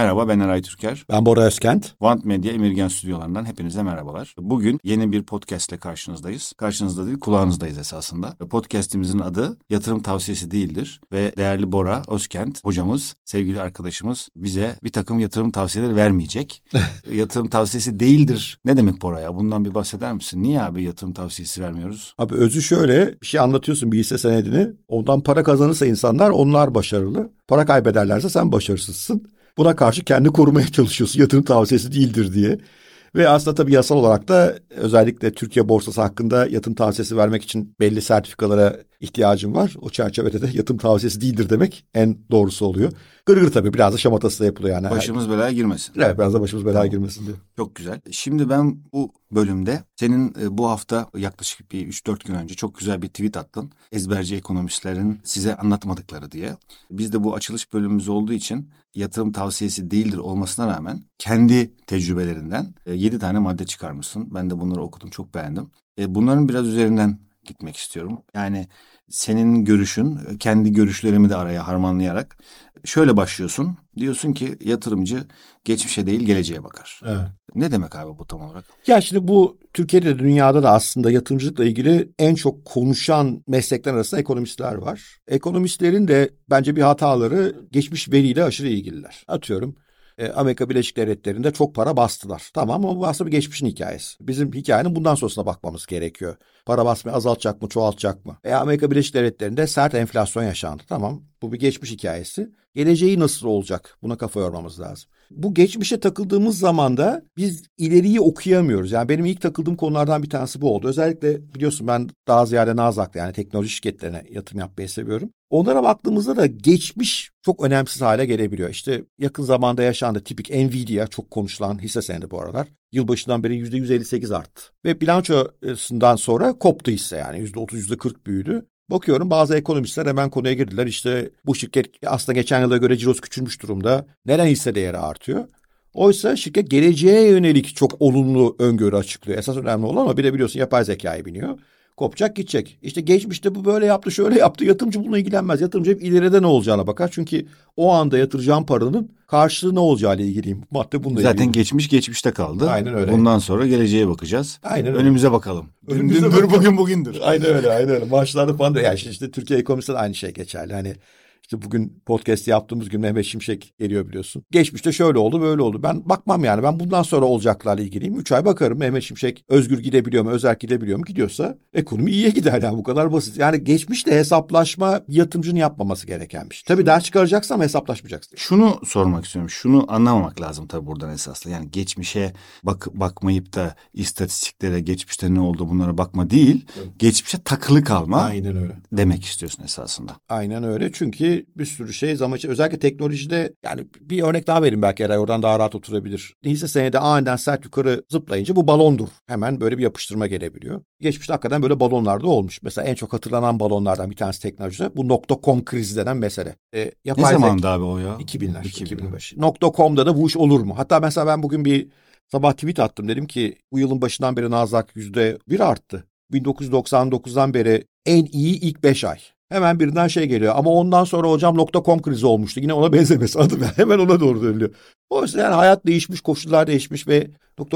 Merhaba ben Eray Türker. Ben Bora Özkent. Want Medya Emirgen Stüdyolarından hepinize merhabalar. Bugün yeni bir podcast ile karşınızdayız. Karşınızda değil kulağınızdayız esasında. Podcast'imizin adı yatırım tavsiyesi değildir. Ve değerli Bora Özkent hocamız, sevgili arkadaşımız bize bir takım yatırım tavsiyeleri vermeyecek. yatırım tavsiyesi değildir. Ne demek Bora ya? Bundan bir bahseder misin? Niye abi yatırım tavsiyesi vermiyoruz? Abi özü şöyle bir şey anlatıyorsun bir hisse senedini. Ondan para kazanırsa insanlar onlar başarılı. Para kaybederlerse sen başarısızsın. Buna karşı kendi korumaya çalışıyorsun. Yatırım tavsiyesi değildir diye. Ve aslında tabii yasal olarak da özellikle Türkiye borsası hakkında yatırım tavsiyesi vermek için belli sertifikalara ihtiyacım var. O çerçevede de yatırım tavsiyesi değildir demek en doğrusu oluyor. Gırgır tabii biraz da şamatası da yapılıyor yani. Başımız belaya girmesin. Evet biraz da başımız belaya girmesin diye. Çok güzel. Şimdi ben bu bölümde senin e, bu hafta yaklaşık bir 3-4 gün önce çok güzel bir tweet attın. Ezberci ekonomistlerin size anlatmadıkları diye. Biz de bu açılış bölümümüz olduğu için yatırım tavsiyesi değildir olmasına rağmen kendi tecrübelerinden 7 e, tane madde çıkarmışsın. Ben de bunları okudum çok beğendim. E, bunların biraz üzerinden gitmek istiyorum. Yani senin görüşün, kendi görüşlerimi de araya harmanlayarak şöyle başlıyorsun. Diyorsun ki yatırımcı geçmişe değil geleceğe bakar. Evet. Ne demek abi bu tam olarak? Ya şimdi bu Türkiye'de de dünyada da aslında yatırımcılıkla ilgili en çok konuşan meslekler arasında ekonomistler var. Ekonomistlerin de bence bir hataları geçmiş veriyle aşırı ilgililer. Atıyorum e, Amerika Birleşik Devletleri'nde çok para bastılar. Tamam ama bu aslında bir geçmişin hikayesi. Bizim hikayenin bundan sonrasına bakmamız gerekiyor. Para basmayı azaltacak mı, çoğaltacak mı? Veya Amerika Birleşik Devletleri'nde sert enflasyon yaşandı. Tamam bu bir geçmiş hikayesi. Geleceği nasıl olacak? Buna kafa yormamız lazım. Bu geçmişe takıldığımız zaman da biz ileriyi okuyamıyoruz. Yani benim ilk takıldığım konulardan bir tanesi bu oldu. Özellikle biliyorsun ben daha ziyade Nasdaq'ta yani teknoloji şirketlerine yatırım yapmayı seviyorum. Onlara baktığımızda da geçmiş çok önemsiz hale gelebiliyor. İşte yakın zamanda yaşandı tipik Nvidia çok konuşulan hisse senedi bu aralar. Yılbaşından beri %158 arttı. Ve bilançosundan sonra koptu hisse yani %30 %40 büyüdü. Bakıyorum bazı ekonomistler hemen konuya girdiler. İşte bu şirket aslında geçen yıla göre cirosu küçülmüş durumda. Neden hisse değeri artıyor? Oysa şirket geleceğe yönelik çok olumlu öngörü açıklıyor. Esas önemli olan ama bir de biliyorsun yapay zekayı biniyor. Kopacak gidecek. İşte geçmişte bu böyle yaptı şöyle yaptı. Yatırımcı bununla ilgilenmez. Yatırımcı hep ileride ne olacağına bakar. Çünkü o anda yatıracağım paranın karşılığı ne olacağıyla ilgiliyim. Madde bununla Zaten ilgili. geçmiş geçmişte kaldı. Aynen öyle. Bundan sonra geleceğe bakacağız. Aynen öyle. Önümüze bakalım. Önümüze Dündür bugün bugündür. aynen öyle aynen öyle. Maaşlarda falan da yani işte Türkiye ekonomisinde aynı şey geçerli. Hani işte bugün podcast yaptığımız gün Mehmet Şimşek geliyor biliyorsun. Geçmişte şöyle oldu böyle oldu. Ben bakmam yani ben bundan sonra olacaklarla ilgiliyim. Üç ay bakarım Mehmet Şimşek özgür gidebiliyor mu, özel gidebiliyor mu? Gidiyorsa ekonomi iyiye gider yani bu kadar basit. Yani geçmişte hesaplaşma yatırımcının yapmaması gereken bir şey. Tabii ders çıkaracaksın hesaplaşmayacaksın. Şunu sormak istiyorum. Şunu anlamamak lazım tabii buradan esaslı. Yani geçmişe bak bakmayıp da istatistiklere geçmişte ne oldu bunlara bakma değil. Evet. Geçmişe takılı kalma. Aynen öyle. Demek istiyorsun esasında. Aynen öyle. Çünkü bir sürü şey zaman özellikle teknolojide yani bir örnek daha vereyim belki Eray oradan daha rahat oturabilir. Hisse senedi aniden sert yukarı zıplayınca bu balondur. Hemen böyle bir yapıştırma gelebiliyor. Geçmişte hakikaten böyle balonlarda olmuş. Mesela en çok hatırlanan balonlardan bir tanesi teknolojide bu nokta.com krizi denen mesele. E, ne zamandı abi o ya? 2000'ler. 2005. Nokta.com'da da bu iş olur mu? Hatta mesela ben bugün bir sabah tweet attım. Dedim ki bu yılın başından beri Nasdaq yüzde bir arttı. 1999'dan beri en iyi ilk 5 ay. Hemen birden şey geliyor. Ama ondan sonra hocam .com krizi olmuştu. Yine ona benzemesi adı hemen ona doğru dönülüyor. O yüzden yani hayat değişmiş, koşullar değişmiş ve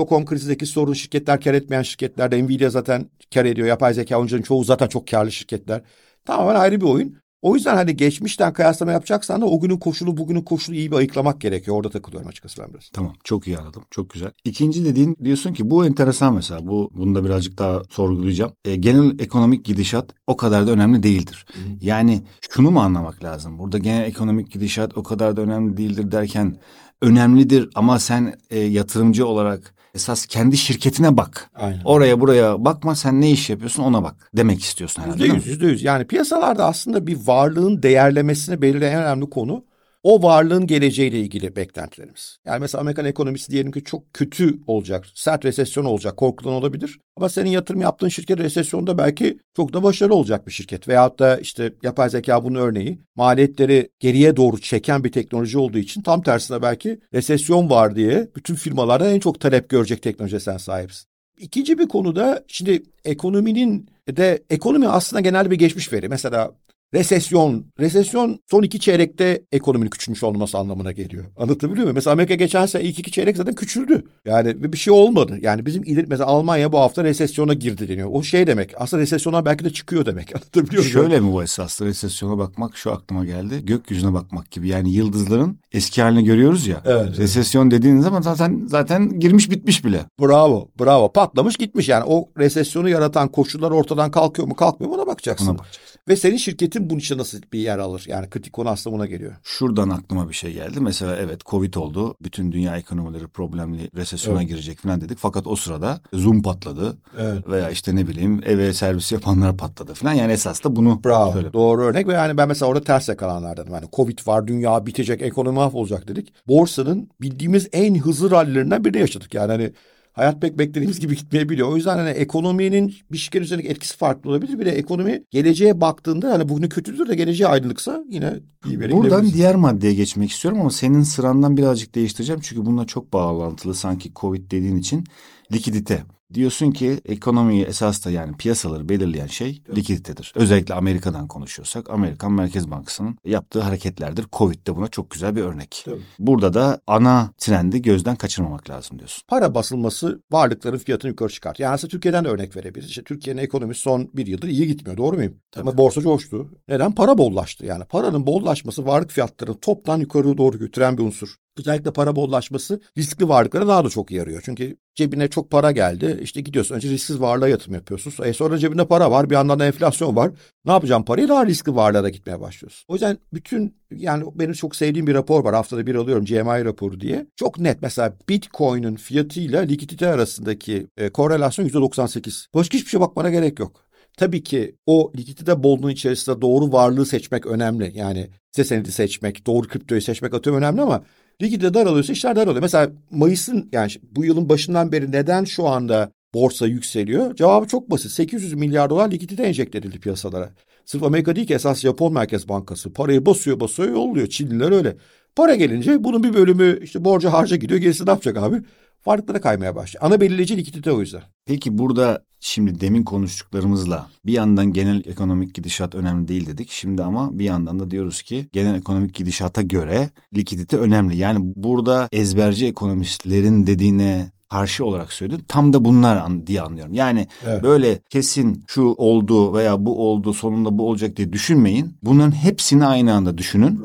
.com krizindeki sorun şirketler kar etmeyen şirketler. Nvidia zaten kar ediyor. Yapay zeka oyuncuların çoğu zaten çok karlı şirketler. Tamamen ayrı bir oyun. O yüzden hani geçmişten kıyaslama yapacaksan da o günün koşulu bugünün koşulu iyi bir ayıklamak gerekiyor. Orada takılıyorum açıkçası ben biraz. Tamam çok iyi anladım. Çok güzel. İkinci dediğin diyorsun ki bu enteresan mesela. Bu bunu da birazcık daha sorgulayacağım. E, genel ekonomik gidişat o kadar da önemli değildir. Hı. Yani şunu mu anlamak lazım? Burada genel ekonomik gidişat o kadar da önemli değildir derken önemlidir ama sen e, yatırımcı olarak esas kendi şirketine bak. Aynen. Oraya buraya bakma sen ne iş yapıyorsun ona bak demek istiyorsun herhalde. Yüzde yüz, yüzde yüz. Yani piyasalarda aslında bir varlığın değerlemesini belirleyen önemli konu o varlığın geleceğiyle ilgili beklentilerimiz. Yani mesela Amerikan ekonomisi diyelim ki çok kötü olacak, sert resesyon olacak, korkulan olabilir. Ama senin yatırım yaptığın şirket resesyonda belki çok da başarılı olacak bir şirket. Veyahut da işte yapay zeka bunun örneği. Maliyetleri geriye doğru çeken bir teknoloji olduğu için tam tersine belki resesyon var diye bütün firmalarda en çok talep görecek teknolojiye sen sahipsin. İkinci bir konuda şimdi ekonominin de ekonomi aslında genel bir geçmiş veri. Mesela Resesyon. Resesyon son iki çeyrekte ekonominin küçülmüş olması anlamına geliyor. Anlatabiliyor muyum? Mesela Amerika geçen sene ilk iki çeyrek zaten küçüldü. Yani bir şey olmadı. Yani bizim ileri, mesela Almanya bu hafta resesyona girdi deniyor. O şey demek. Aslında resesyona belki de çıkıyor demek. Anlatabiliyor muyum? Şöyle mi bu esaslı resesyona bakmak şu aklıma geldi. Gökyüzüne bakmak gibi. Yani yıldızların eski halini görüyoruz ya. Evet. Resesyon dediğiniz zaman zaten zaten girmiş bitmiş bile. Bravo, bravo. Patlamış gitmiş yani. O resesyonu yaratan koşullar ortadan kalkıyor mu, kalkmıyor mu ona bakacaksın. Ona bakacağız. Ve senin şirketin bunun için nasıl bir yer alır? Yani kritik konu aslında buna geliyor. Şuradan aklıma bir şey geldi. Mesela evet Covid oldu. Bütün dünya ekonomileri problemli resesyona Evet. girecek falan dedik. Fakat o sırada Zoom patladı. Evet. Veya işte ne bileyim eve servis yapanlar patladı falan. Yani esas da bunu Bravo. söyle. Doğru örnek ve yani ben mesela orada ters yakalanlardanım. Yani Covid var, dünya bitecek, ekonomi mahvolacak dedik. Borsanın bildiğimiz en hızlı rallilerinden birini yaşadık. Yani hani hayat pek beklediğimiz gibi gitmeyebiliyor. O yüzden hani ekonominin bir şirket üzerindeki etkisi farklı olabilir. Bir de ekonomi geleceğe baktığında hani bugünü kötüdür de geleceğe aydınlıksa yine iyi bir Buradan diğer maddeye geçmek istiyorum ama senin sırandan birazcık değiştireceğim. Çünkü bununla çok bağlantılı sanki Covid dediğin için likidite. Diyorsun ki ekonomiyi esas da yani piyasaları belirleyen şey likiditedir. Özellikle Amerika'dan konuşuyorsak Amerikan Merkez Bankası'nın yaptığı hareketlerdir. Covid de buna çok güzel bir örnek. Tabii. Burada da ana trendi gözden kaçırmamak lazım diyorsun. para basılması varlıkların fiyatını yukarı çıkart. Yani aslında Türkiye'den de örnek verebiliriz. İşte Türkiye'nin ekonomisi son bir yıldır iyi gitmiyor. Doğru muyum? Tabii. Ama borsa coştu. Neden? Para bollaştı. Yani paranın bollaşması varlık fiyatlarını toptan yukarı doğru götüren bir unsur. Özellikle para bollaşması riskli varlıklara daha da çok yarıyor. Çünkü cebine çok para geldi. İşte gidiyorsun önce risksiz varlığa yatırım yapıyorsun. E sonra cebinde para var. Bir yandan da enflasyon var. Ne yapacağım parayı? Daha riskli varlığa gitmeye başlıyorsun. O yüzden bütün yani benim çok sevdiğim bir rapor var. Haftada bir alıyorum GMI raporu diye. Çok net mesela Bitcoin'in fiyatıyla likidite arasındaki e, korelasyon %98. Başka hiçbir şey bakmana gerek yok. Tabii ki o likidite bolluğun içerisinde doğru varlığı seçmek önemli. Yani hisse senedi seçmek, doğru kriptoyu seçmek atıyorum önemli ama likidite daralıyorsa işler daralıyor. Mesela Mayıs'ın yani bu yılın başından beri neden şu anda borsa yükseliyor? Cevabı çok basit. 800 milyar dolar likidite enjekte edildi piyasalara. Sırf Amerika değil ki esas Japon Merkez Bankası parayı basıyor basıyor yolluyor. Çinliler öyle. Para gelince bunun bir bölümü işte borca harca gidiyor. Gerisi ne yapacak abi? Varlıklara kaymaya başlıyor. Ana belirleyici likidite o yüzden. Peki burada şimdi demin konuştuklarımızla bir yandan genel ekonomik gidişat önemli değil dedik. Şimdi ama bir yandan da diyoruz ki genel ekonomik gidişata göre likidite önemli. Yani burada ezberci ekonomistlerin dediğine karşı olarak söyledin. Tam da bunlar an, diye anlıyorum. Yani Evet. böyle kesin şu oldu veya bu oldu sonunda bu olacak diye düşünmeyin. Bunların hepsini aynı anda düşünün.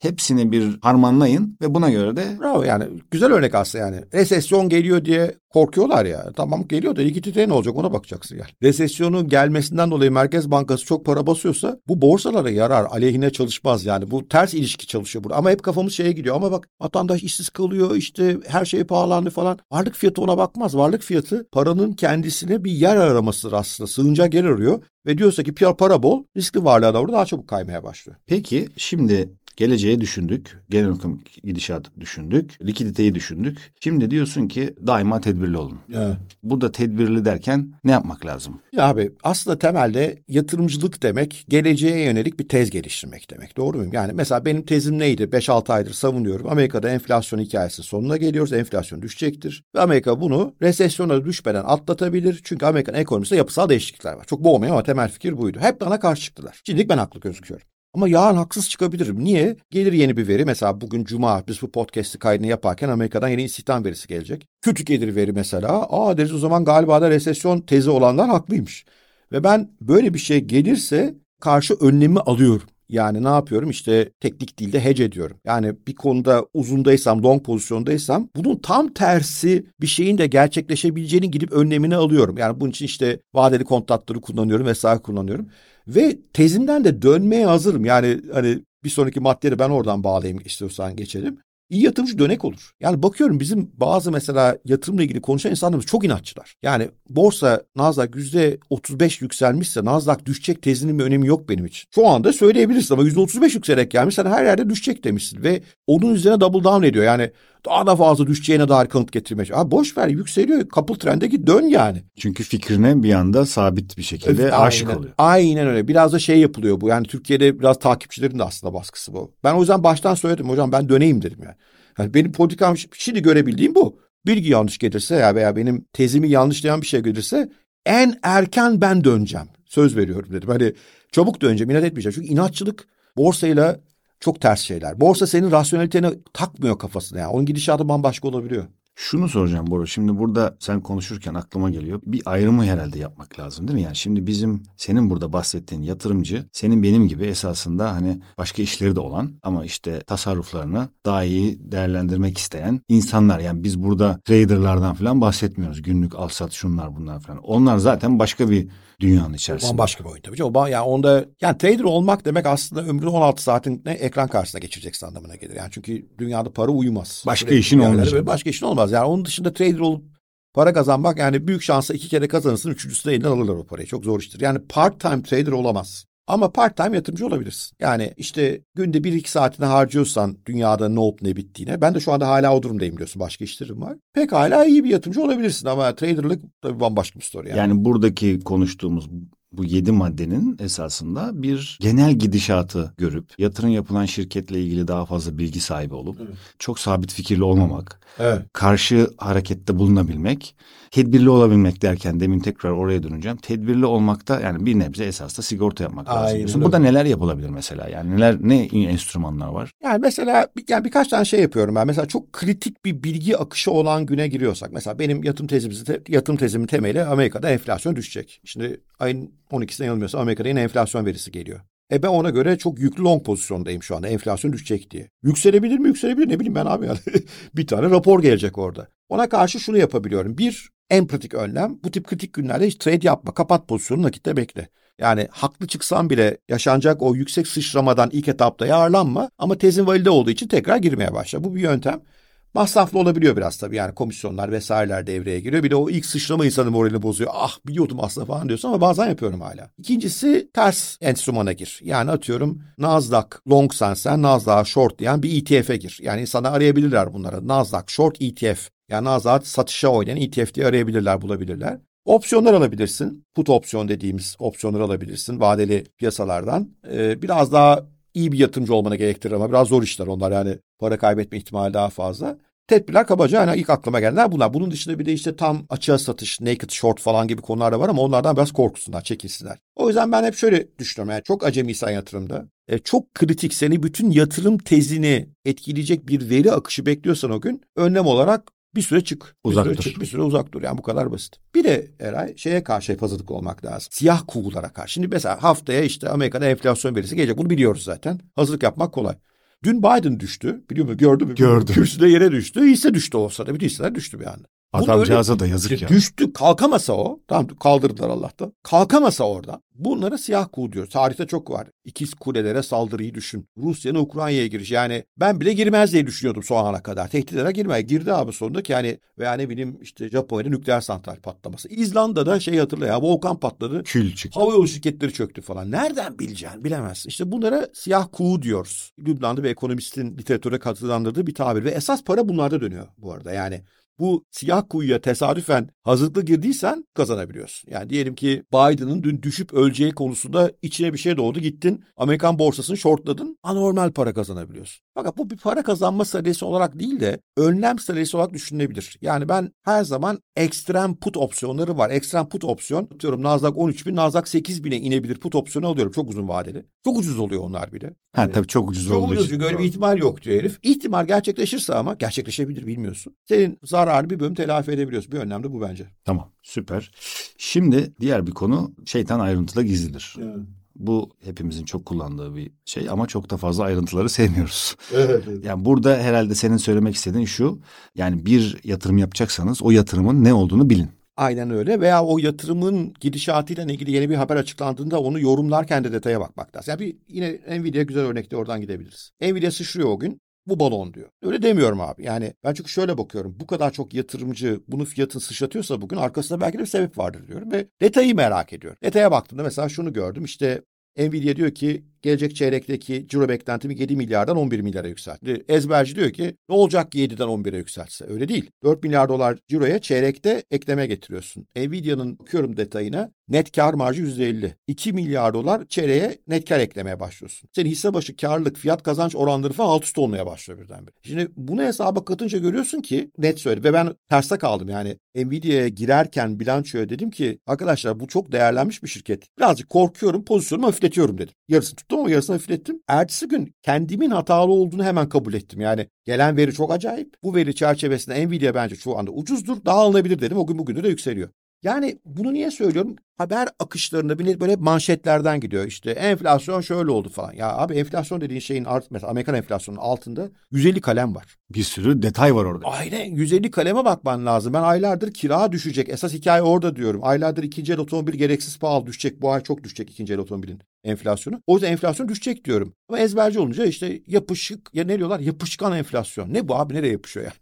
Hepsini bir harmanlayın ve buna göre de Bravo yani güzel örnek aslında yani. Resesyon geliyor diye korkuyorlar ya. Tamam geliyor da likidite ne olacak ona bakacaksın yani. Resesyonun gelmesinden dolayı Merkez Bankası çok para basıyorsa bu borsalara yarar. Aleyhine çalışmaz yani. Bu ters ilişki çalışıyor burada. Ama hep kafamız şeye gidiyor. Ama bak vatandaş işsiz kalıyor işte her şey pahalandı falan. Varlık fiyatı ona bakmaz. Varlık fiyatı paranın kendisine bir yer aramasıdır aslında. Sığınacak yer arıyor. Ve diyorsa ki para bol riskli varlığa doğru daha çabuk kaymaya başlıyor. Peki şimdi geleceği düşündük. Genel ekonomik gidişatı düşündük. Likiditeyi düşündük. Şimdi diyorsun ki daima tedbirli olun. Evet. Burada tedbirli derken ne yapmak lazım? Ya abi aslında temelde yatırımcılık demek geleceğe yönelik bir tez geliştirmek demek. Doğru muyum? Yani mesela benim tezim neydi? 5-6 aydır savunuyorum. Amerika'da enflasyon hikayesi sonuna geliyoruz. Enflasyon düşecektir. Ve Amerika bunu resesyona düşmeden atlatabilir. Çünkü Amerikan ekonomisinde yapısal değişiklikler var. Çok boğmayayım ama temel fikir buydu. Hep bana karşı çıktılar. Şimdilik ben haklı gözüküyorum. Ama yarın haksız çıkabilirim. Niye? Gelir yeni bir veri. Mesela bugün Cuma biz bu podcast'i kaydını yaparken Amerika'dan yeni istihdam verisi gelecek. Kötü gelir veri mesela. Aa deriz o zaman galiba da resesyon tezi olanlar haklıymış. Ve ben böyle bir şey gelirse karşı önlemi alıyorum. Yani ne yapıyorum? İşte teknik dilde hedge ediyorum. Yani bir konuda uzundaysam, long pozisyondaysam bunun tam tersi bir şeyin de gerçekleşebileceğini gidip önlemini alıyorum. Yani bunun için işte vadeli kontratları kullanıyorum vesaire kullanıyorum. Ve tezimden de dönmeye hazırım. Yani hani bir sonraki maddeleri ben oradan bağlayayım istiyorsan geçelim. İyi yatırımcı dönek olur. Yani bakıyorum bizim bazı mesela yatırımla ilgili konuşan insanlarımız çok inatçılar. Yani borsa Nasdaq %35 yükselmişse Nasdaq düşecek tezinin bir önemi yok benim için. Şu anda söyleyebilirsin ama %35 yükselerek gelmiş sen her yerde düşecek demişsin. Ve onun üzerine double down ediyor. Yani daha da fazla düşeceğine dair kanıt getirmeye. Abi boş ver yükseliyor. Couple trend'e git dön yani. Çünkü fikrine bir anda sabit bir şekilde aşık Aynen. oluyor. Aynen öyle. Biraz da şey yapılıyor bu. Yani Türkiye'de biraz takipçilerin de aslında baskısı bu. Ben o yüzden baştan söyledim hocam ben döneyim dedim yani. yani benim politikam şimdi görebildiğim bu. Bilgi yanlış gelirse ya veya benim tezimi yanlışlayan bir şey gelirse en erken ben döneceğim. Söz veriyorum dedim. Hani çabuk döneceğim, inat etmeyeceğim. Çünkü inatçılık borsayla çok ters şeyler. Borsa senin rasyoneliteni takmıyor kafasına. Yani. Onun gidişatı bambaşka olabiliyor. Şunu soracağım Bora. Şimdi burada sen konuşurken aklıma geliyor. Bir ayrımı herhalde yapmak lazım değil mi? Yani şimdi bizim senin burada bahsettiğin yatırımcı senin benim gibi esasında hani başka işleri de olan ama işte tasarruflarını daha iyi değerlendirmek isteyen insanlar. Yani biz burada traderlardan falan bahsetmiyoruz. Günlük al sat şunlar bunlar falan. Onlar zaten başka bir dünyanın içerisinde. Bambaşka bir oyun tabii. O yani onda yani trader olmak demek aslında ömrünün 16 saatin ne ekran karşısında geçireceksin anlamına gelir. Yani çünkü dünyada para uyumaz. Başka Sürekli işin olmayacak. Başka işin olmaz. Yani onun dışında trader olup para kazanmak yani büyük şansa iki kere kazanırsın. Üçüncüsü de elinden alırlar o parayı. Çok zor iştir. Yani part time trader olamaz. Ama part time yatırımcı olabilirsin. Yani işte günde bir iki saatini harcıyorsan dünyada ne olup ne bittiğine. Ben de şu anda hala o durumdayım biliyorsun. Başka işlerim var. Pek hala iyi bir yatırımcı olabilirsin ama traderlık tabii bambaşka bir story. Yani, yani buradaki konuştuğumuz bu yedi maddenin esasında bir genel gidişatı görüp yatırım yapılan şirketle ilgili daha fazla bilgi sahibi olup evet. çok sabit fikirli olmamak, evet. karşı harekette bulunabilmek, tedbirli olabilmek derken demin tekrar oraya döneceğim. Tedbirli olmakta yani bir nebze esasında sigorta yapmak Aynen lazım. Burada neler yapılabilir mesela? Yani neler ne enstrümanlar var? Yani mesela yani birkaç tane şey yapıyorum ben. Mesela çok kritik bir bilgi akışı olan güne giriyorsak. Mesela benim yatırım tezimizi yatırım tezimin temeli Amerika'da enflasyon düşecek. Şimdi ayın 12'sine yanılmıyorsa Amerika'da yine enflasyon verisi geliyor. E ben ona göre çok yüklü long pozisyondayım şu anda enflasyon düşecek diye. Yükselebilir mi yükselebilir ne bileyim ben abi yani. bir tane rapor gelecek orada. Ona karşı şunu yapabiliyorum. Bir en pratik önlem bu tip kritik günlerde hiç trade yapma. Kapat pozisyonu nakitte bekle. Yani haklı çıksan bile yaşanacak o yüksek sıçramadan ilk etapta yararlanma ama tezin valide olduğu için tekrar girmeye başla. Bu bir yöntem. Masraflı olabiliyor biraz tabii yani komisyonlar vesaireler devreye giriyor. Bir de o ilk sıçrama insanın moralini bozuyor. Ah biliyordum aslında falan diyorsun ama bazen yapıyorum hala. İkincisi ters enstrümana gir. Yani atıyorum Nasdaq long sen Nasdaq short diyen bir ETF'e gir. Yani sana arayabilirler bunları. Nasdaq short ETF. Yani Nasdaq satışa oynayan ETF diye arayabilirler bulabilirler. Opsiyonlar alabilirsin. Put opsiyon dediğimiz opsiyonları alabilirsin vadeli piyasalardan. Ee, biraz daha iyi bir yatırımcı olmana gerektirir ama biraz zor işler onlar yani para kaybetme ihtimali daha fazla. Tedbirler kabaca yani ilk aklıma gelenler bunlar. Bunun dışında bir de işte tam açığa satış, naked short falan gibi konular da var ama onlardan biraz korkusunlar, çekilsinler. O yüzden ben hep şöyle düşünüyorum. Yani çok acemiysen yatırımda, e, çok kritik seni bütün yatırım tezini etkileyecek bir veri akışı bekliyorsan o gün önlem olarak bir süre çık. Uzak bir süre çık, bir süre uzak dur. Yani bu kadar basit. Bir de Eray şeye karşı hep hazırlıklı olmak lazım. Siyah kuğulara karşı. Şimdi mesela haftaya işte Amerika'da enflasyon verisi gelecek. Bunu biliyoruz zaten. Hazırlık yapmak kolay. Dün Biden düştü. Biliyor musun? Gördün mü? Gördüm. Kürsüde yere düştü. Hisse düştü olsa da. Bütün hisseler düştü bir anda. Adamcağıza da yazık ya. Düştü kalkamasa o. Tamam kaldırdılar Allah'tan. Kalkamasa orada. Bunlara siyah kuğu diyor. Tarihte çok var. İkiz kulelere saldırıyı düşün. Rusya'nın Ukrayna'ya giriş. Yani ben bile girmez diye düşünüyordum son ana kadar. Tehditlere girmeye girdi abi sonunda ki yani veya ne bileyim işte Japonya'da nükleer santral patlaması. İzlanda'da şey hatırla ya volkan patladı. Kül çıktı. Hava yolu şirketleri çöktü falan. Nereden bileceksin bilemezsin. İşte bunlara siyah kuğu diyoruz. Lübnan'da bir ekonomistin literatüre katılandırdığı bir tabir. Ve esas para bunlarda dönüyor bu arada. Yani bu siyah kuyuya tesadüfen hazırlıklı girdiysen kazanabiliyorsun. Yani diyelim ki Biden'ın dün düşüp öleceği konusunda içine bir şey doğdu gittin Amerikan borsasını shortladın anormal para kazanabiliyorsun. Fakat bu bir para kazanma stratejisi olarak değil de önlem stratejisi olarak düşünülebilir. Yani ben her zaman ekstrem put opsiyonları var. Ekstrem put opsiyon diyorum Nasdaq 13 bin, Nasdaq 8 bine inebilir put opsiyonu alıyorum çok uzun vadeli. Çok ucuz oluyor onlar bile. Ha yani, tabii çok ucuz çok olduğu ucuz çünkü öyle bir ihtimal yok diyor herif. İhtimal gerçekleşirse ama gerçekleşebilir bilmiyorsun. Senin zararlı bir bölüm telafi edebiliyorsun. Bir önlem de bu bence. Tamam süper. Şimdi diğer bir konu şeytan ayrıntıda gizlidir. Evet. Bu hepimizin çok kullandığı bir şey ama çok da fazla ayrıntıları sevmiyoruz. Evet, evet. Yani burada herhalde senin söylemek istediğin şu. Yani bir yatırım yapacaksanız o yatırımın ne olduğunu bilin. Aynen öyle veya o yatırımın gidişatıyla ilgili yeni bir haber açıklandığında onu yorumlarken de detaya bakmak lazım. Yani bir yine Nvidia güzel örnekte oradan gidebiliriz. Nvidia sıçrıyor o gün bu balon diyor. Öyle demiyorum abi. Yani ben çünkü şöyle bakıyorum. Bu kadar çok yatırımcı bunu fiyatını sıçratıyorsa bugün arkasında belki de bir sebep vardır diyorum ve detayı merak ediyorum. Detaya baktığımda mesela şunu gördüm. İşte Nvidia diyor ki gelecek çeyrekteki ciro beklentimi 7 milyardan 11 milyara yükseltti. Ezberci diyor ki ne olacak ki 7'den 11'e yükseltse? Öyle değil. 4 milyar dolar ciroya çeyrekte ekleme getiriyorsun. Nvidia'nın bakıyorum detayına net kar marjı %50. 2 milyar dolar çeyreğe net kar eklemeye başlıyorsun. Senin hisse başı karlılık, fiyat kazanç oranları falan alt üst olmaya başlıyor birdenbire. Şimdi bunu hesaba katınca görüyorsun ki net söyle ve ben terste kaldım yani Nvidia'ya girerken bilançoya dedim ki arkadaşlar bu çok değerlenmiş bir şirket. Birazcık korkuyorum pozisyonumu hafifletiyorum dedim. Yarısını tuttum ama yarısını hafiflettim. Ertesi gün kendimin hatalı olduğunu hemen kabul ettim. Yani gelen veri çok acayip. Bu veri çerçevesinde Nvidia bence şu anda ucuzdur. Daha alınabilir dedim. O gün bugün de yükseliyor. Yani bunu niye söylüyorum? Haber akışlarında millet böyle manşetlerden gidiyor. İşte enflasyon şöyle oldu falan. Ya abi enflasyon dediğin şeyin art, mesela Amerikan enflasyonunun altında 150 kalem var. Bir sürü detay var orada. Aynen 150 kaleme bakman lazım. Ben aylardır kira düşecek. Esas hikaye orada diyorum. Aylardır ikinci el otomobil gereksiz pahalı düşecek. Bu ay çok düşecek ikinci el otomobilin enflasyonu. O yüzden enflasyon düşecek diyorum. Ama ezberci olunca işte yapışık ya ne diyorlar? Yapışkan enflasyon. Ne bu abi nereye yapışıyor ya?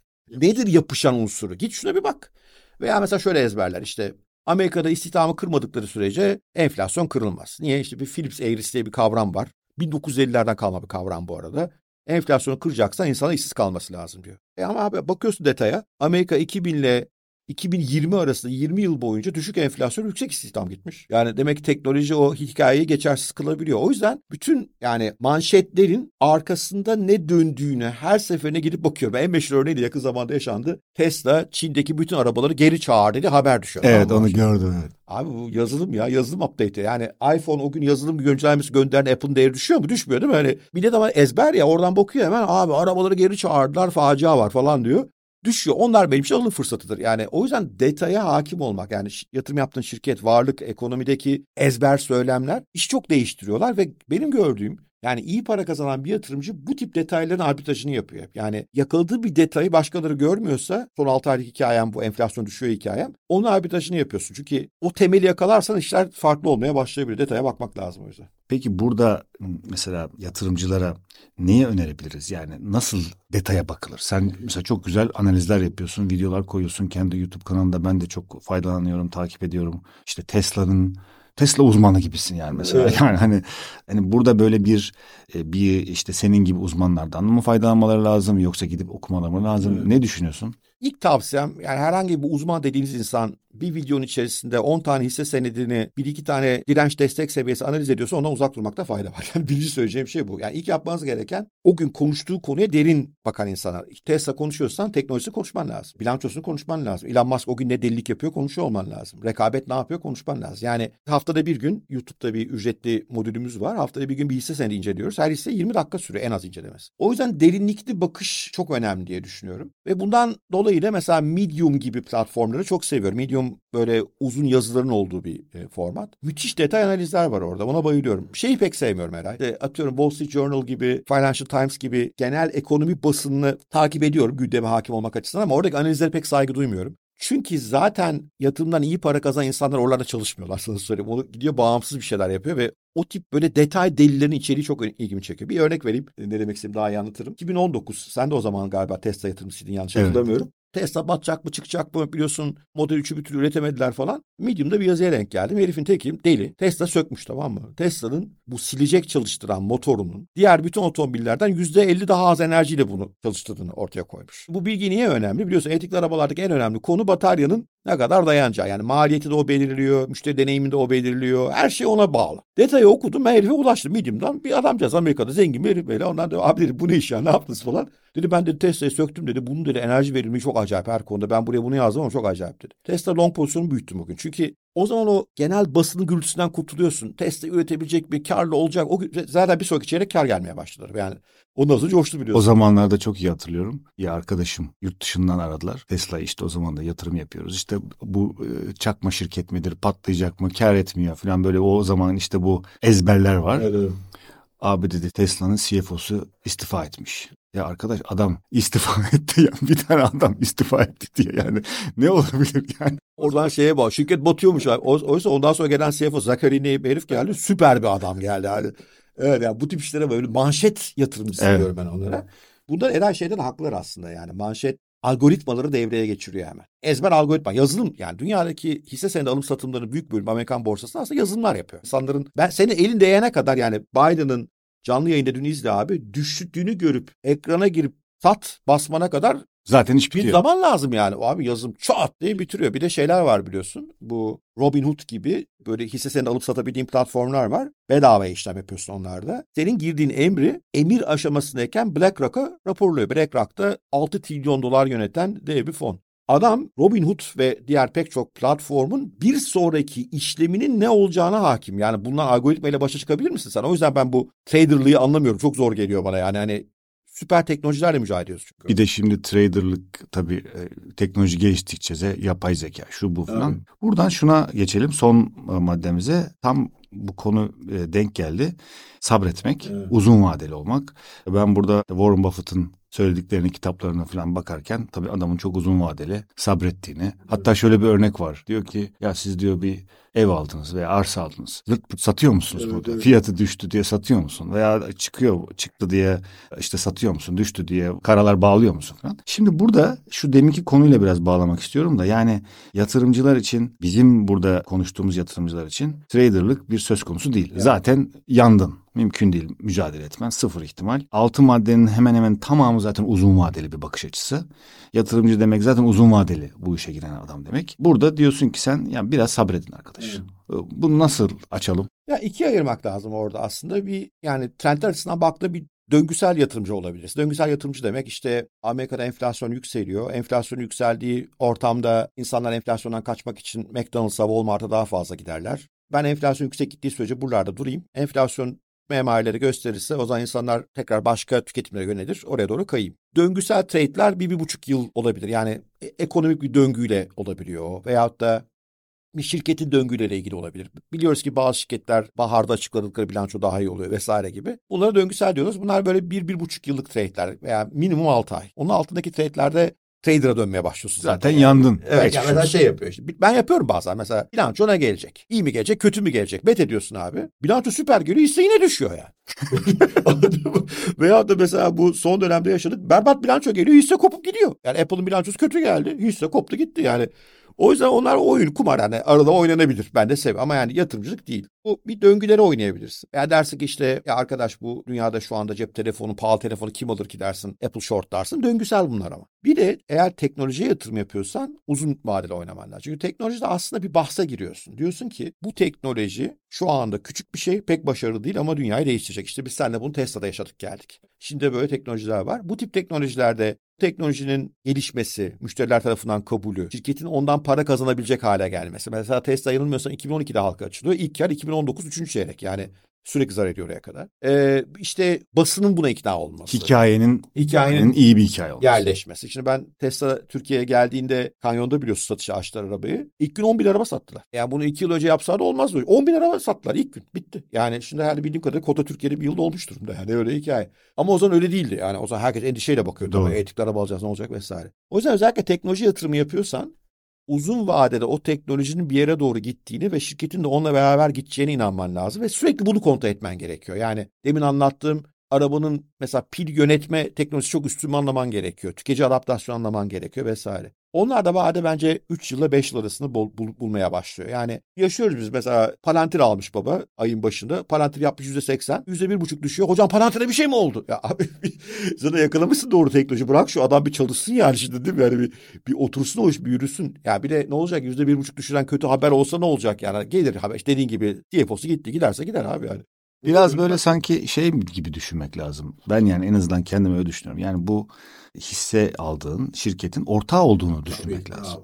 Nedir yapışan unsuru? Git şuna bir bak. Veya mesela şöyle ezberler işte Amerika'da istihdamı kırmadıkları sürece enflasyon kırılmaz. Niye? İşte bir Phillips eğrisi diye bir kavram var. 1950'lerden kalma bir kavram bu arada. Enflasyonu kıracaksan insana işsiz kalması lazım diyor. E ama abi bakıyorsun detaya. Amerika 2000 ile 2020 arasında 20 yıl boyunca düşük enflasyon yüksek istihdam gitmiş. Yani demek ki teknoloji o hikayeyi geçersiz kılabiliyor. O yüzden bütün yani manşetlerin arkasında ne döndüğüne her seferine gidip bakıyorum. En meşhur örneği de yakın zamanda yaşandı. Tesla Çin'deki bütün arabaları geri çağır dedi haber düşüyor. Evet onu gördüm. Evet. Abi bu yazılım ya yazılım update yani iPhone o gün yazılım güncellemesi gönderen Apple'ın değeri düşüyor mu? Düşmüyor değil mi? Hani millet ama ezber ya oradan bakıyor hemen abi arabaları geri çağırdılar facia var falan diyor düşüyor. Onlar benim için alım fırsatıdır. Yani o yüzden detaya hakim olmak yani yatırım yaptığın şirket, varlık, ekonomideki ezber söylemler işi çok değiştiriyorlar ve benim gördüğüm yani iyi para kazanan bir yatırımcı bu tip detayların arbitrajını yapıyor. Yani yakaladığı bir detayı başkaları görmüyorsa son 6 aylık hikayem bu enflasyon düşüyor hikayem. Onun arbitrajını yapıyorsun. Çünkü o temeli yakalarsan işler farklı olmaya başlayabilir. Detaya bakmak lazım o yüzden. Peki burada mesela yatırımcılara neyi önerebiliriz? Yani nasıl detaya bakılır? Sen mesela çok güzel analizler yapıyorsun, videolar koyuyorsun kendi YouTube kanalında. Ben de çok faydalanıyorum, takip ediyorum. İşte Tesla'nın Tesla uzmanı gibisin yani mesela. Evet. Yani hani hani burada böyle bir e, bir işte senin gibi uzmanlardan mı faydalanmaları lazım yoksa gidip okumaları mı lazım? Evet. Ne düşünüyorsun? İlk tavsiyem yani herhangi bir uzman dediğiniz insan bir videonun içerisinde 10 tane hisse senedini bir iki tane direnç destek seviyesi analiz ediyorsa ondan uzak durmakta fayda var. Yani birinci söyleyeceğim şey bu. Yani ilk yapmanız gereken o gün konuştuğu konuya derin bakan insanlar. Tesla konuşuyorsan teknolojisi konuşman lazım. Bilançosunu konuşman lazım. Elon Musk o gün ne delilik yapıyor konuşuyor olman lazım. Rekabet ne yapıyor konuşman lazım. Yani haftada bir gün YouTube'da bir ücretli modülümüz var. Haftada bir gün bir hisse senedi inceliyoruz. Her hisse 20 dakika sürüyor en az incelemesi. O yüzden derinlikli bakış çok önemli diye düşünüyorum. Ve bundan dolayı da mesela Medium gibi platformları çok seviyorum. Medium böyle uzun yazıların olduğu bir e, format. Müthiş detay analizler var orada. Ona bayılıyorum. Şeyi pek sevmiyorum herhalde. Atıyorum Wall Street Journal gibi, Financial Times gibi genel ekonomi basınını takip ediyorum gündeme hakim olmak açısından ama oradaki analizlere pek saygı duymuyorum. Çünkü zaten yatırımdan iyi para kazanan insanlar oralarda çalışmıyorlar sana söyleyeyim. Onu gidiyor bağımsız bir şeyler yapıyor ve o tip böyle detay delillerin içeriği çok ilgimi çekiyor. Bir örnek vereyim. Ne demek istediğimi daha iyi anlatırım. 2019 sen de o zaman galiba Tesla yatırımcıydın yanlış evet. hatırlamıyorum. Tesla batacak mı çıkacak mı biliyorsun Model 3'ü bir türlü üretemediler falan. Medium'da bir yazıya denk geldim. Herifin tekim deli. Tesla sökmüş tamam mı? Tesla'nın bu silecek çalıştıran motorunun diğer bütün otomobillerden %50 daha az enerjiyle bunu çalıştırdığını ortaya koymuş. Bu bilgi niye önemli? Biliyorsun elektrikli arabalardaki en önemli konu bataryanın ne kadar dayanacağı. Yani maliyeti de o belirliyor, müşteri deneyiminde o belirliyor. Her şey ona bağlı. Detayı okudum ben herife ulaştım Medium'dan. Bir adamcağız Amerika'da zengin bir herif böyle. Ondan da abi dedi bu ne iş ya ne yaptınız falan. Dedi ben de Tesla'yı söktüm dedi. Bunun dedi enerji verimliliği çok acayip her konuda. Ben buraya bunu yazdım ama çok acayip dedi. Tesla long pozisyonu büyüttüm bugün. Çünkü o zaman o genel basının gürültüsünden kurtuluyorsun. Tesla üretebilecek bir karlı olacak. O zaten bir sonraki çeyrek kar gelmeye başladı. Yani ondan sonra coştu biliyorsun. O zamanlarda çok iyi hatırlıyorum. Ya arkadaşım yurt dışından aradılar. Tesla işte o zaman da yatırım yapıyoruz. İşte bu e, çakma şirket midir? Patlayacak mı? Kar etmiyor falan böyle o zaman işte bu ezberler var. Evet. Abi dedi Tesla'nın CFO'su istifa etmiş. Ya arkadaş adam istifa etti ya bir tane adam istifa etti diye yani ne olabilir yani. Oradan şeye bak şirket batıyormuş abi. Oysa ondan sonra gelen CFO Zachary diye bir herif geldi süper bir adam geldi yani. Evet yani bu tip işlere böyle manşet yatırımcısı evet. diyorum ben onlara. Bunda Eren şeyden haklılar aslında yani manşet algoritmaları devreye geçiriyor hemen. Ezber algoritma, yazılım yani dünyadaki hisse senedi alım satımlarının büyük bölümü Amerikan borsasında aslında yazılımlar yapıyor. İnsanların ben senin elin değene kadar yani Biden'ın canlı yayında dün izle abi düştüğünü görüp ekrana girip sat basmana kadar Zaten iş Bir bitiyor. zaman lazım yani. O abi yazım çat diye bitiriyor. Bir de şeyler var biliyorsun. Bu Robinhood gibi böyle hisse senedi alıp satabildiğin platformlar var. Bedava işlem yapıyorsun onlarda. Senin girdiğin emri emir aşamasındayken BlackRock'a raporluyor. BlackRock da 6 trilyon dolar yöneten dev bir fon. Adam Robinhood ve diğer pek çok platformun bir sonraki işleminin ne olacağına hakim. Yani bundan algoritmayla başa çıkabilir misin sen? O yüzden ben bu traderlığı anlamıyorum. Çok zor geliyor bana yani. Hani süper teknolojilerle mücadele ediyoruz çünkü. Bir de şimdi traderlık tabii e, teknoloji geliştikçe de yapay zeka şu bu falan. Evet. Buradan şuna geçelim son e, maddemize. Tam bu konu e, denk geldi. Sabretmek, Evet. uzun vadeli olmak. Ben burada Warren Buffett'ın söylediklerini kitaplarına falan bakarken tabii adamın çok uzun vadeli sabrettiğini. Hatta şöyle bir örnek var. Diyor ki ya siz diyor bir ev aldınız veya arsa aldınız. Zırt pırt satıyor musunuz Evet, burada? evet. Fiyatı düştü diye satıyor musun? Veya çıkıyor çıktı diye işte satıyor musun? Düştü diye karalar bağlıyor musun falan. Şimdi burada şu deminki konuyla biraz bağlamak istiyorum da yani yatırımcılar için bizim burada konuştuğumuz yatırımcılar için traderlık bir söz konusu değil. Zaten yandın. Mümkün değil mücadele etmen. Sıfır ihtimal. Altı maddenin hemen hemen tamamı zaten uzun vadeli bir bakış açısı. Yatırımcı demek zaten uzun vadeli bu işe giren adam demek. Burada diyorsun ki sen ya biraz sabredin arkadaş. Bunu nasıl açalım? Ya ikiye ayırmak lazım orada aslında bir yani trendler açısından baktığında bir döngüsel yatırımcı olabilirsin. Döngüsel yatırımcı demek işte Amerika'da enflasyon yükseliyor. Enflasyon yükseldiği ortamda insanlar enflasyondan kaçmak için McDonald's'a, Walmart'a daha fazla giderler. Ben enflasyon yüksek gittiği sürece buralarda durayım. Enflasyon emareleri gösterirse o zaman insanlar tekrar başka tüketimlere yönelir. Oraya doğru kayayım. Döngüsel trade'ler bir, bir buçuk yıl olabilir. Yani e- ekonomik bir döngüyle olabiliyor. Veyahut da bir şirketin döngüleriyle ilgili olabilir. Biliyoruz ki bazı şirketler baharda açıkladıkları bilanço daha iyi oluyor vesaire gibi. Bunlara döngüsel diyoruz. Bunlar böyle bir, bir buçuk yıllık trade'ler veya minimum altı ay. Onun altındaki trade'lerde trader'a dönmeye başlıyorsun zaten. Zaten yandın. Evet yani mesela şey yapıyor işte. Ben yapıyorum bazen mesela bilanço ne gelecek? İyi mi gelecek, kötü mü gelecek? Bet ediyorsun abi. Bilanço süper geliyor, hisse yine düşüyor yani. Veya da mesela bu son dönemde yaşadık. Berbat bilanço geliyor, hisse kopup gidiyor. Yani Apple'ın bilançosu kötü geldi, hisse koptu gitti yani. O yüzden onlar oyun, kumar yani arada oynanabilir. Ben de seviyorum ama yani yatırımcılık değil. Bu bir döngülere oynayabilirsin. Ya dersin ki işte ya arkadaş bu dünyada şu anda cep telefonu, pahalı telefonu kim alır ki dersin. Apple short dersin. Döngüsel bunlar ama. Bir de eğer teknolojiye yatırım yapıyorsan uzun vadeli oynaman lazım. Çünkü teknolojide aslında bir bahse giriyorsun. Diyorsun ki bu teknoloji şu anda küçük bir şey pek başarılı değil ama dünyayı değiştirecek. İşte biz seninle bunu Tesla'da yaşadık geldik. Şimdi de böyle teknolojiler var. Bu tip teknolojilerde teknolojinin gelişmesi, müşteriler tarafından kabulü, şirketin ondan para kazanabilecek hale gelmesi. Mesela Tesla yanılmıyorsam 2012'de halka açılıyor. İlk kar 2019 3. çeyrek yani sürekli zarar ediyor oraya kadar. Ee, işte basının buna ikna olması. Hikayenin, Hikayenin iyi bir hikaye olması. yerleşmesi. Şimdi ben Tesla Türkiye'ye geldiğinde kanyonda biliyorsun satışa açtılar arabayı. İlk gün 10 bin araba sattılar. Yani bunu 2 yıl önce yapsalardı olmaz mı? 10 bin araba sattılar ilk gün. Bitti. Yani şimdi herhalde bildiğim kadarıyla kota Türkiye'de bir yılda olmuş durumda. Yani öyle hikaye. Ama o zaman öyle değildi. Yani o zaman herkes endişeyle bakıyordu. Doğru. Elektrikli araba alacağız ne olacak vesaire. O yüzden özellikle teknoloji yatırımı yapıyorsan uzun vadede o teknolojinin bir yere doğru gittiğini ve şirketin de onunla beraber gideceğine inanman lazım ve sürekli bunu kontrol etmen gerekiyor. Yani demin anlattığım arabanın mesela pil yönetme teknolojisi çok üstün anlaman gerekiyor. Tüketici adaptasyon anlaman gerekiyor vesaire. Onlar da vade bence 3 yılla 5 yıl arasında bul, bul- bulmaya başlıyor. Yani yaşıyoruz biz mesela Palantir almış baba ayın başında. Palantir yapmış %80. %1,5 düşüyor. Hocam Palantir'e bir şey mi oldu? Ya abi sana yakalamışsın doğru teknoloji. Bırak şu adam bir çalışsın yani şimdi değil mi? Yani bir, bir otursun o iş bir yürüsün. Ya bir de ne olacak %1,5 düşüren kötü haber olsa ne olacak yani? Gelir haber işte dediğin gibi CFO'su gitti giderse gider abi yani. Biraz böyle sanki şey gibi düşünmek lazım. Ben yani en azından kendime öyle düşünüyorum. Yani bu hisse aldığın şirketin ortağı olduğunu düşünmek lazım.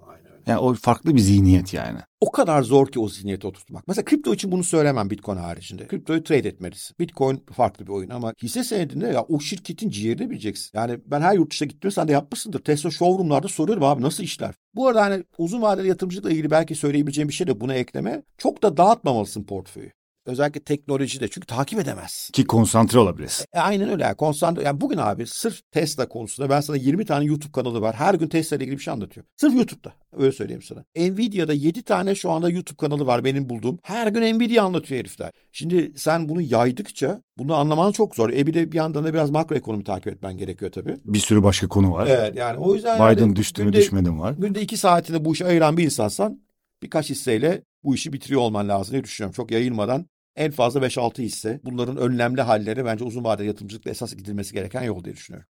Yani o farklı bir zihniyet yani. O kadar zor ki o zihniyeti oturtmak. Mesela kripto için bunu söylemem Bitcoin haricinde. Kriptoyu trade etmelisin. Bitcoin farklı bir oyun ama hisse senedinde ya o şirketin ciğerini bileceksin. Yani ben her yurt dışına gittim sen de yapmışsındır. Tesla showroomlarda soruyorum abi nasıl işler? Bu arada hani uzun vadeli yatırımcılıkla ilgili belki söyleyebileceğim bir şey de buna ekleme. Çok da dağıtmamalısın portföyü. Özellikle teknolojide çünkü takip edemezsin. Ki konsantre olabilirsin. E, aynen öyle. Konsantre. Yani bugün abi sırf Tesla konusunda ben sana 20 tane YouTube kanalı var. Her gün Tesla ile ilgili bir şey anlatıyor. Sırf YouTube'da. Öyle söyleyeyim sana. Nvidia'da 7 tane şu anda YouTube kanalı var benim bulduğum. Her gün Nvidia anlatıyor herifler. Şimdi sen bunu yaydıkça bunu anlaman çok zor. E bir de bir yandan da biraz makroekonomi takip etmen gerekiyor tabii. Bir sürü başka konu var. Evet yani o yüzden Biden yani düştü mü günde- düşmedi mi var. Günde 2 saatini bu işe ayıran bir insansan birkaç hisseyle bu işi bitiriyor olman lazım diye düşünüyorum. Çok yayılmadan en fazla 5-6 hisse. Bunların önlemli halleri bence uzun vadeli yatırımcılıkla esas gidilmesi gereken yol diye düşünüyorum.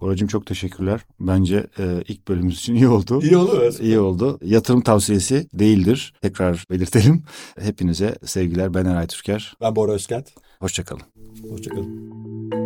Oracığım çok teşekkürler. Bence e, ilk bölümümüz için iyi oldu. İyi oldu. Evet. İyi oldu. Yatırım tavsiyesi değildir. Tekrar belirtelim. Hepinize sevgiler. Ben Eray Türker. Ben Bora Özkent. Hoşçakalın. Hoşçakalın.